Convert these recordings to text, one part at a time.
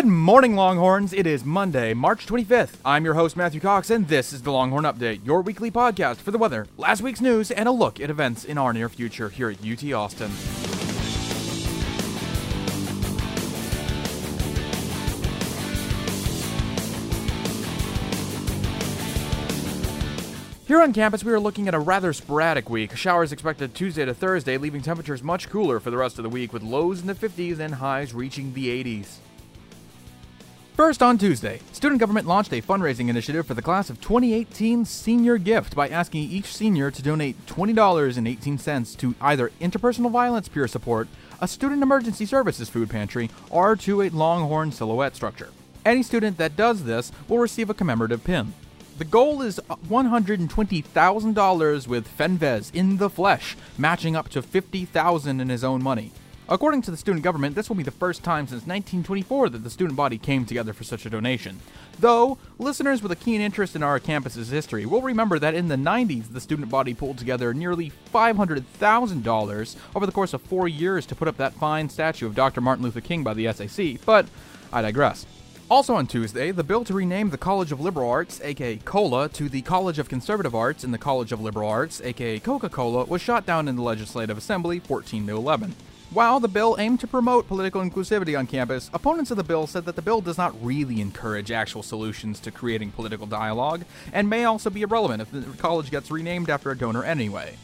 Good morning, Longhorns. It is Monday, March 25th. I'm your host, Matthew Cox, and this is the Longhorn Update, your weekly podcast for the weather, last week's news, and a look at events in our near future here at UT Austin. Here on campus, we are looking at a rather sporadic week. Showers expected Tuesday to Thursday, leaving temperatures much cooler for the rest of the week, with lows in the 50s and highs reaching the 80s. First, on Tuesday, student government launched a fundraising initiative for the class of 2018 Senior Gift by asking each senior to donate $20.18 to either interpersonal violence peer support, a student emergency services food pantry, or to a Longhorn silhouette structure. Any student that does this will receive a commemorative pin. The goal is $120,000 with Fenves in the flesh, matching up to 50,000 in his own money. According to the student government, this will be the first time since 1924 that the student body came together for such a donation. Though, listeners with a keen interest in our campus's history will remember that in the 90s, the student body pulled together nearly $500,000 over the course of four years to put up that fine statue of Dr. Martin Luther King by the SAC, but I digress. Also on Tuesday, the bill to rename the College of Liberal Arts, aka COLA, to the College of Conservative Arts and the College of Liberal Arts, aka Coca Cola, was shot down in the Legislative Assembly 14 to 11. While the bill aimed to promote political inclusivity on campus, opponents of the bill said that the bill does not really encourage actual solutions to creating political dialogue, and may also be irrelevant if the college gets renamed after a donor anyway.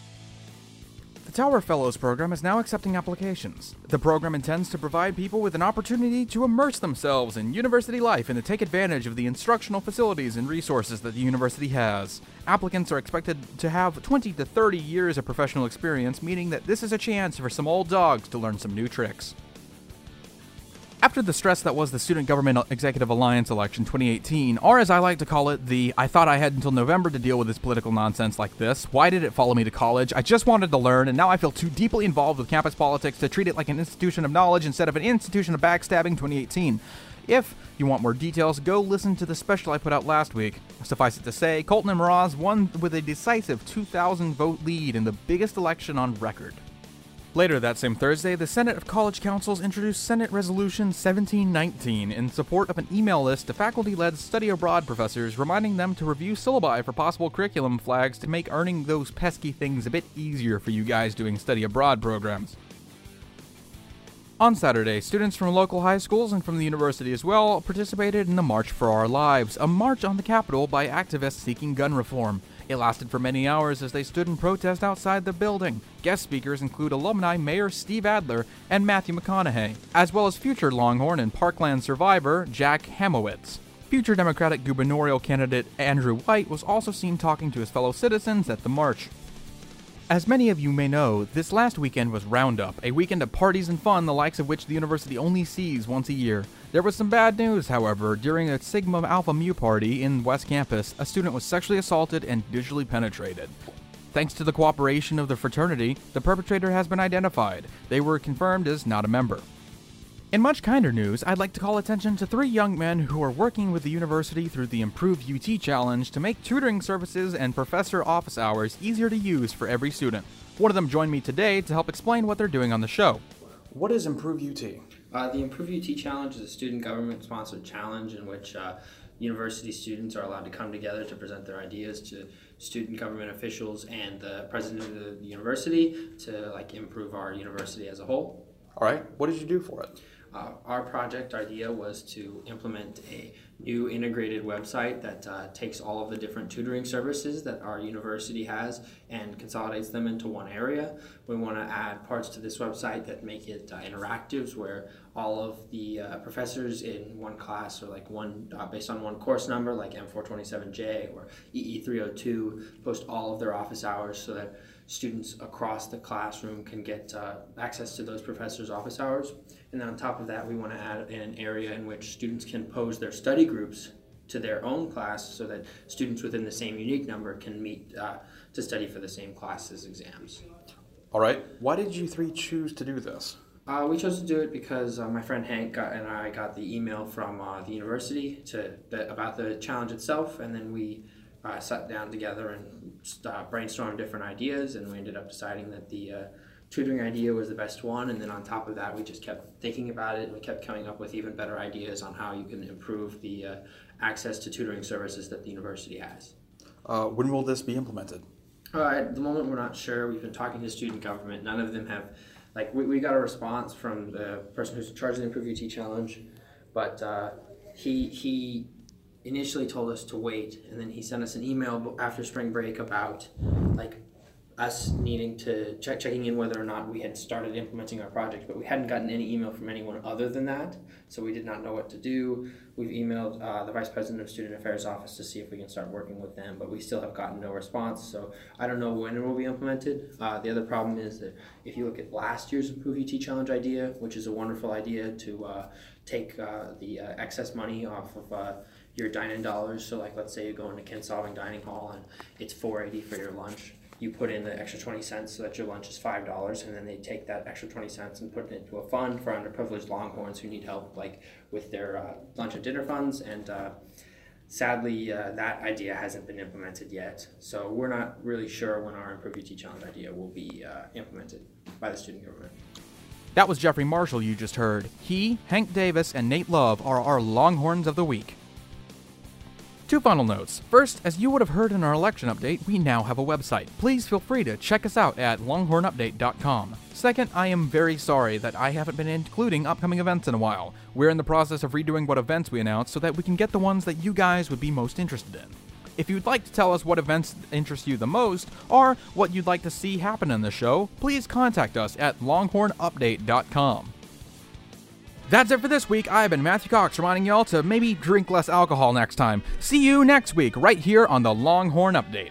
Tower Fellows program is now accepting applications. The program intends to provide people with an opportunity to immerse themselves in university life and to take advantage of the instructional facilities and resources that the university has. Applicants are expected to have 20 to 30 years of professional experience, meaning that this is a chance for some old dogs to learn some new tricks. After the stress that was the Student Government Executive Alliance election 2018, or as I like to call it, the I thought I had until November to deal with this political nonsense like this, why did it follow me to college? I just wanted to learn, and now I feel too deeply involved with campus politics to treat it like an institution of knowledge instead of an institution of backstabbing 2018. If you want more details, go listen to the special I put out last week. Suffice it to say, Colton and Mehraz won with a decisive 2,000 vote lead in the biggest election on record. Later that same Thursday, the Senate of College Councils introduced Senate Resolution 1719 in support of an email list to faculty led study abroad professors, reminding them to review syllabi for possible curriculum flags to make earning those pesky things a bit easier for you guys doing study abroad programs. On Saturday, students from local high schools and from the university as well participated in the March for Our Lives, a march on the Capitol by activists seeking gun reform. It lasted for many hours as they stood in protest outside the building. Guest speakers include alumni Mayor Steve Adler and Matthew McConaughey, as well as future Longhorn and Parkland survivor Jack Hamowitz. Future Democratic gubernatorial candidate Andrew White was also seen talking to his fellow citizens at the march. As many of you may know, this last weekend was Roundup, a weekend of parties and fun the likes of which the university only sees once a year. There was some bad news, however. During a Sigma Alpha Mu party in West Campus, a student was sexually assaulted and digitally penetrated. Thanks to the cooperation of the fraternity, the perpetrator has been identified. They were confirmed as not a member. In much kinder news, I'd like to call attention to three young men who are working with the university through the Improve UT Challenge to make tutoring services and professor office hours easier to use for every student. One of them joined me today to help explain what they're doing on the show. What is Improve UT? Uh, the Improve UT Challenge is a student government sponsored challenge in which uh, university students are allowed to come together to present their ideas to student government officials and the president of the university to like improve our university as a whole. All right, what did you do for it? Uh, our project idea was to implement a new integrated website that uh, takes all of the different tutoring services that our university has and consolidates them into one area. We want to add parts to this website that make it uh, interactives where all of the uh, professors in one class or like one uh, based on one course number like M427J or EE302 post all of their office hours so that students across the classroom can get uh, access to those professors' office hours. And then on top of that, we want to add an area in which students can pose their study groups to their own class so that students within the same unique number can meet uh, to study for the same classes exams. All right. Why did you three choose to do this? Uh, we chose to do it because uh, my friend Hank got, and I got the email from uh, the university to the, about the challenge itself, and then we sat down together and brainstormed different ideas, and we ended up deciding that the tutoring idea was the best one, and then on top of that, we just kept thinking about it and we kept coming up with even better ideas on how you can improve the uh, access to tutoring services that the university has. Uh, when will this be implemented? Uh, at the moment, we're not sure. We've been talking to student government. None of them have, like, we, we got a response from the person who's in charge of the Improve UT Challenge, but uh, he he initially told us to wait, and then he sent us an email after spring break about like us needing to check checking in whether or not we had started implementing our project, but we hadn't gotten any email from anyone other than that, so we did not know what to do. We've emailed uh, the vice president of student affairs office to see if we can start working with them, but we still have gotten no response. So I don't know when it will be implemented. Uh, the other problem is that if you look at last year's Improve UT Challenge idea, which is a wonderful idea to uh, take uh, the uh, excess money off of uh, your dine-in dollars. So like let's say you go into Kinsolving Dining Hall and it's 480 for your lunch. You put in the extra 20 cents so that your lunch is $5 and then they take that extra 20 cents and put it into a fund for underprivileged longhorns who need help like with their uh, lunch and dinner funds. And uh, sadly uh, that idea hasn't been implemented yet. So we're not really sure when our improve UT challenge idea will be implemented by the student government that was jeffrey marshall you just heard he hank davis and nate love are our longhorns of the week Two final notes. First, as you would have heard in our election update, we now have a website. Please feel free to check us out at longhornupdate.com. Second, I am very sorry that I haven't been including upcoming events in a while. We're in the process of redoing what events we announce so that we can get the ones that you guys would be most interested in. If you'd like to tell us what events interest you the most, or what you'd like to see happen in the show, please contact us at longhornupdate.com. That's it for this week. I've been Matthew Cox reminding y'all to maybe drink less alcohol next time. See you next week, right here on the Longhorn Update.